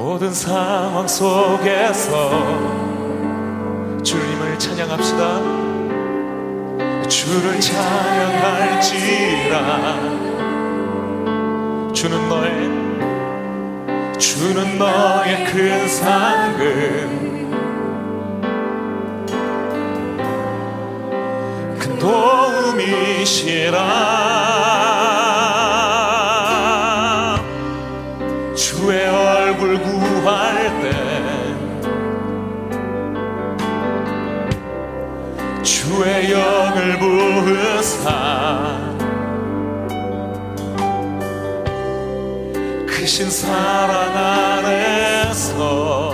모든 상황 속에서 주님을 찬양합시다. 주를 찬양할지라 주는 너의 주는 너의 큰 상급 큰 도움이시라 부으사. 크신 사랑 안에서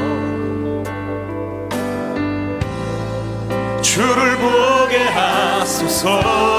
주를 보게 하소서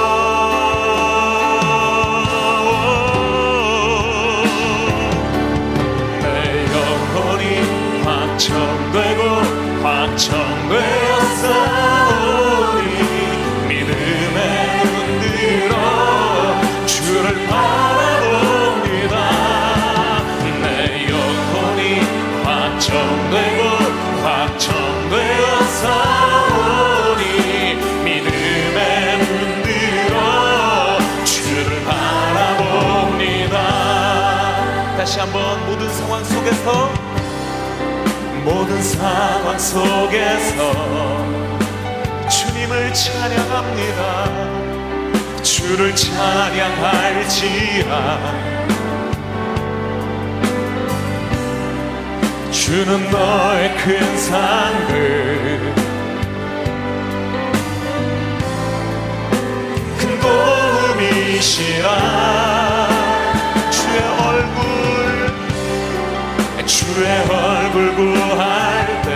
속에서 모든 상황 속에서 주님을 찬양합니다. 주를 찬양할지라. 주는 너의 큰 상급 큰 도움이시라 주의 얼굴 구할 때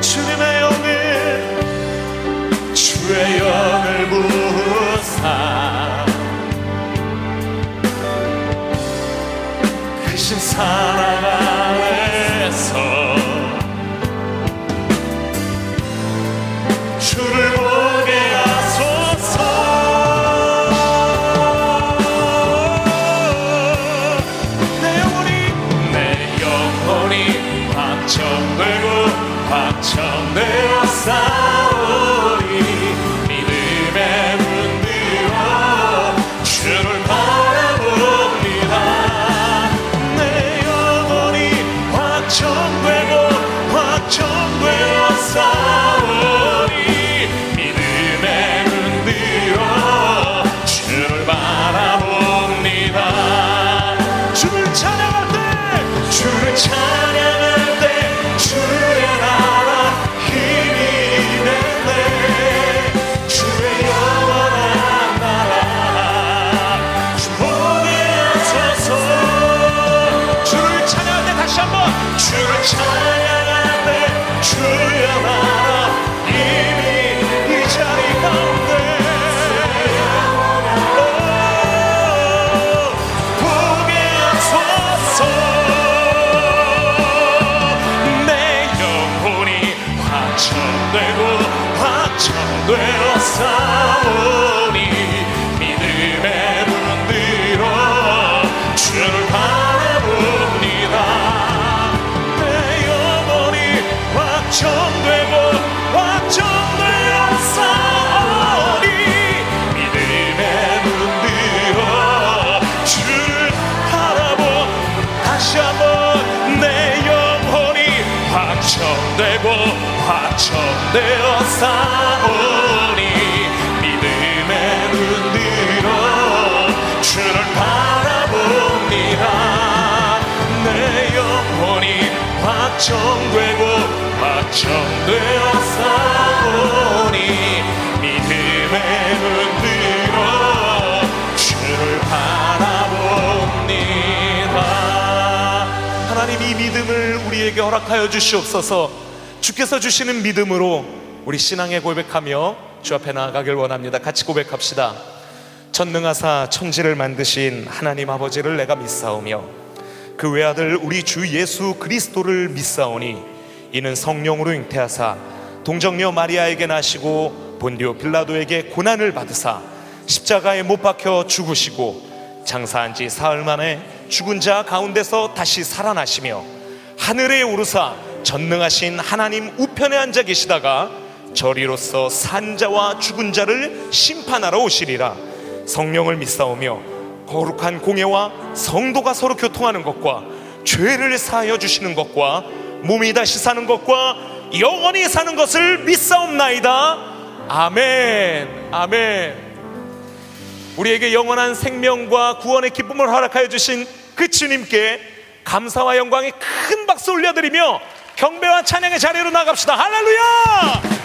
주님의 영을 주의 영을 부으사. 크신 사랑 안에 되어 싸우니 믿음의 눈들어 주를 바라봅니다. 내 영혼이 확정되고 확정되어 싸우니 믿음의 눈들어 주를 바라봅니다. 하나님 이 믿음을 우리에게 허락하여 주시옵소서 주께서 주시는 믿음으로 우리 신앙에 고백하며 주 앞에 나아가길 원합니다. 같이 고백합시다. 천능하사 천지를 만드신 하나님 아버지를 내가 믿사오며 그 외아들 우리 주 예수 그리스도를 믿사오니 이는 성령으로 잉태하사 동정녀 마리아에게 나시고 본디오 빌라도에게 고난을 받으사 십자가에 못 박혀 죽으시고 장사한 지 사흘 만에 죽은 자 가운데서 다시 살아나시며 하늘에 오르사 전능하신 하나님 우편에 앉아 계시다가 저리로서 산자와 죽은 자를 심판하러 오시리라. 성령을 믿사오며 거룩한 공예와 성도가 서로 교통하는 것과 죄를 사하여 주시는 것과 몸이 다시 사는 것과 영원히 사는 것을 믿사옵나이다. 아멘. 아멘. 우리에게 영원한 생명과 구원의 기쁨을 허락하여 주신 그 주님께 감사와 영광의 큰 박수 올려드리며 경배와 찬양의 자리로 나갑시다. 할렐루야!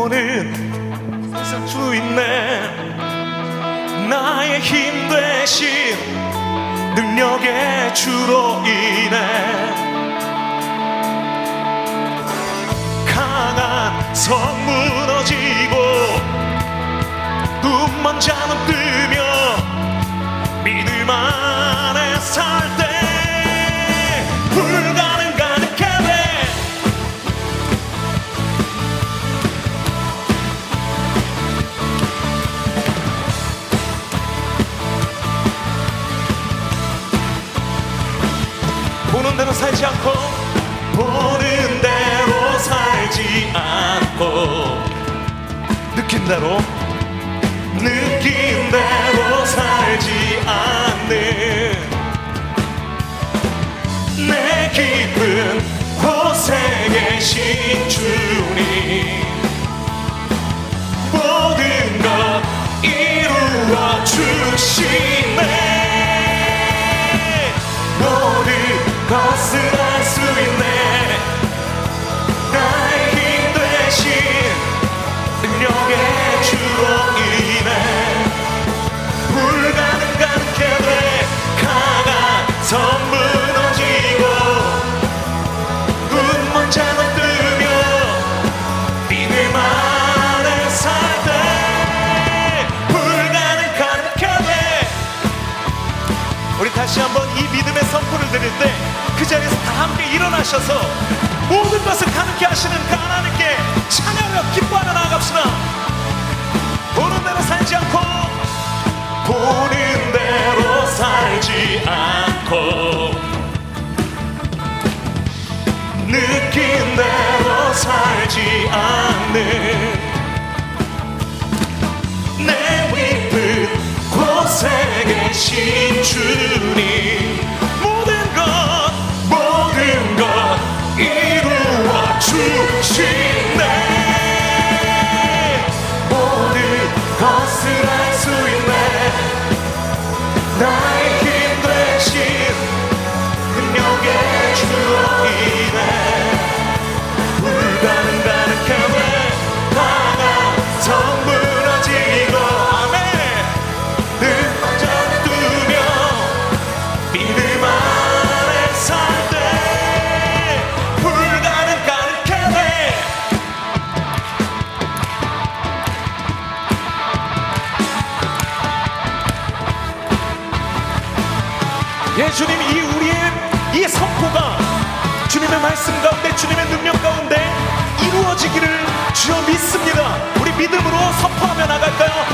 보는 주 있네. 나의 힘 대신 능력의 주로 인해 강한 성 무너지고 눈먼 자는 뜨며 안에 살 살지 않고 느낀 대로 느낀 대로 살지 않는 내 깊은 곳에 계신 주님. 모든 것 이루어 주시네. 것을 이 믿음의 선포를 드릴 때 그 자리에서 다 함께 일어나셔서 모든 것을 가능케 하시는 그 하나님께 찬양하며 기뻐하며 나아갑시다. 보는 대로 살지 않고 보는 대로 살지 않고 느낀 대로 살지 않는 내 깊은 곳에 계신 주님 주 이루어지기를 주여 믿습니다. 우리 믿음으로 선포하며 나갈까요?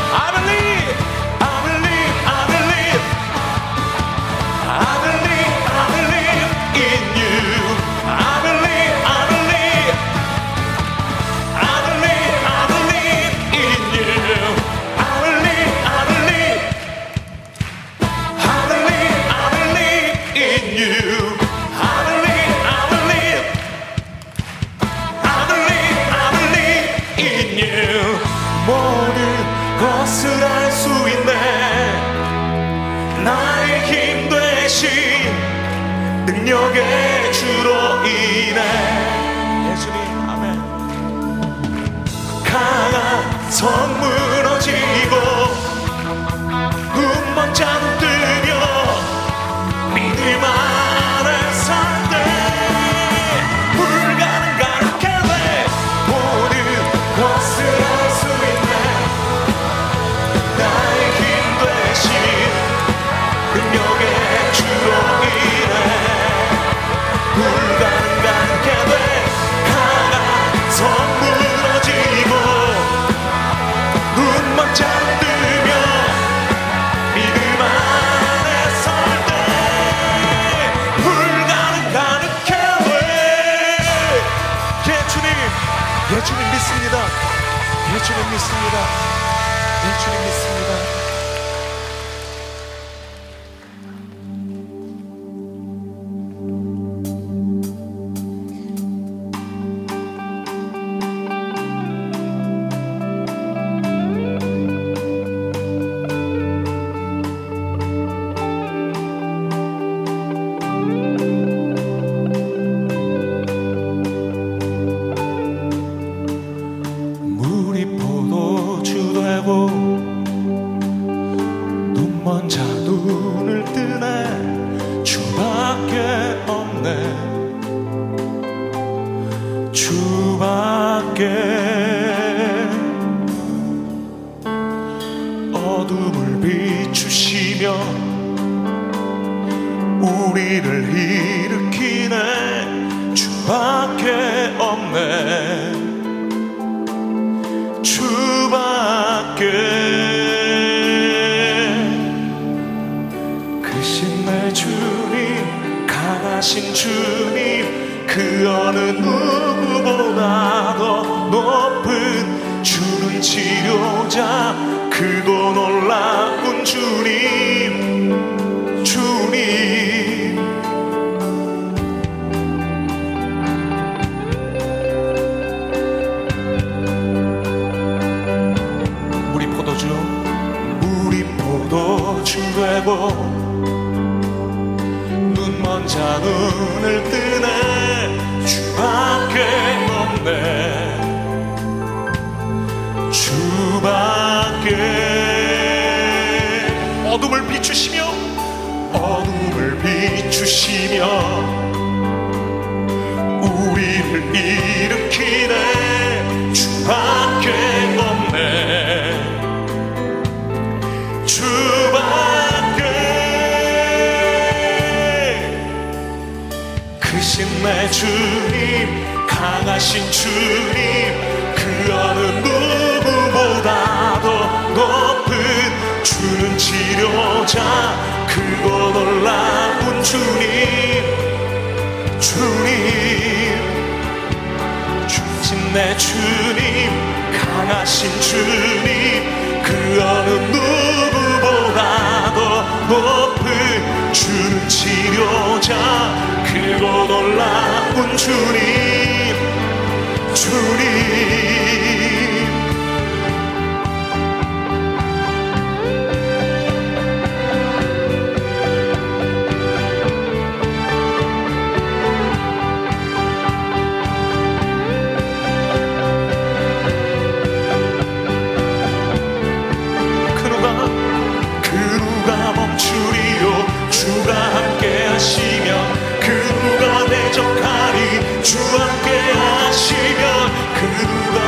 우리를 일으키네. 주밖에 없네. 주밖에. 크신 내 주님 강하신 주님 그 어느 누구보다 더 높은 주는 치료자 크고 놀라운 주님 되고 눈먼 자 눈을 뜨네. 주밖에 없네. 주밖에 어둠을 비추시며 어둠을 비추시며 우리를 일으키네. 주밖에 내 주님 강하신 주님 그 어느 누구보다도 높은 주는 치료자 크고 놀라운 주님 주님. 주신 내 주님 강하신 주님 그 어느 누구보다도 높은 주는 치료자. 크고 놀라운 주님 주님 대적하리 주 함께 하시면 그 누가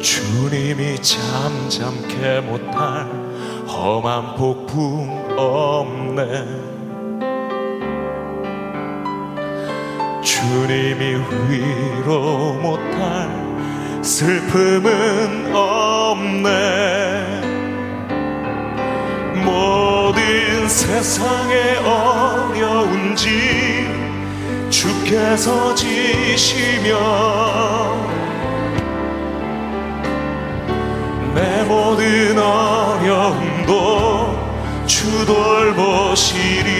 주님이 잠잠케 못할 험한 폭풍 없네. 주님이 위로 못할 슬픔은 없네. 모든 세상의 어려운지 주께서 지시며 내 모든 어려움도 주 돌보시리.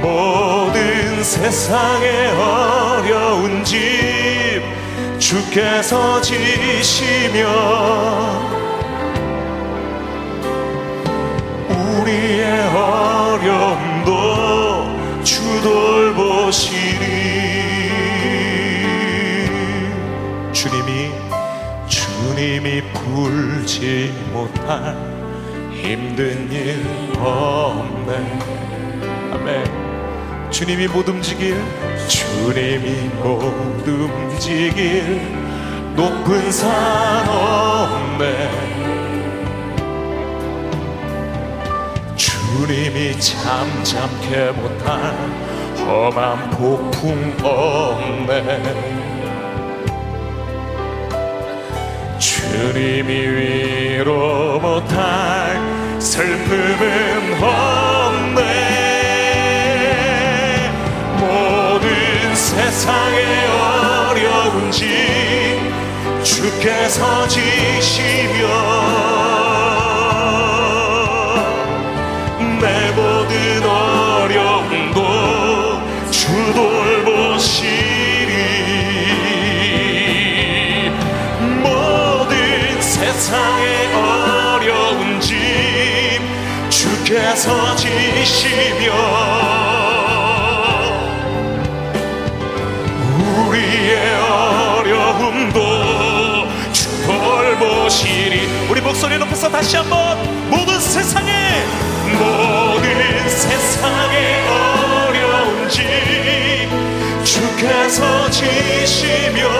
모든 세상의 어려운 집 주께서 지시며 우리의 어려움도 주 돌보시리 주님이 풀지 못할 힘든 일 없네. 아멘. 주님이 못 움직일 주님이 못 움직일 높은 산 없네. 주님이 잠잠케 못한 험한 폭풍 없네 주님이 위로 못할 슬픔은 없네. 세상의 어려운지 주께서 지 목소리 높여서 다시 한번 모든 세상에 모든 세상에 어려운 지 주께서 지시며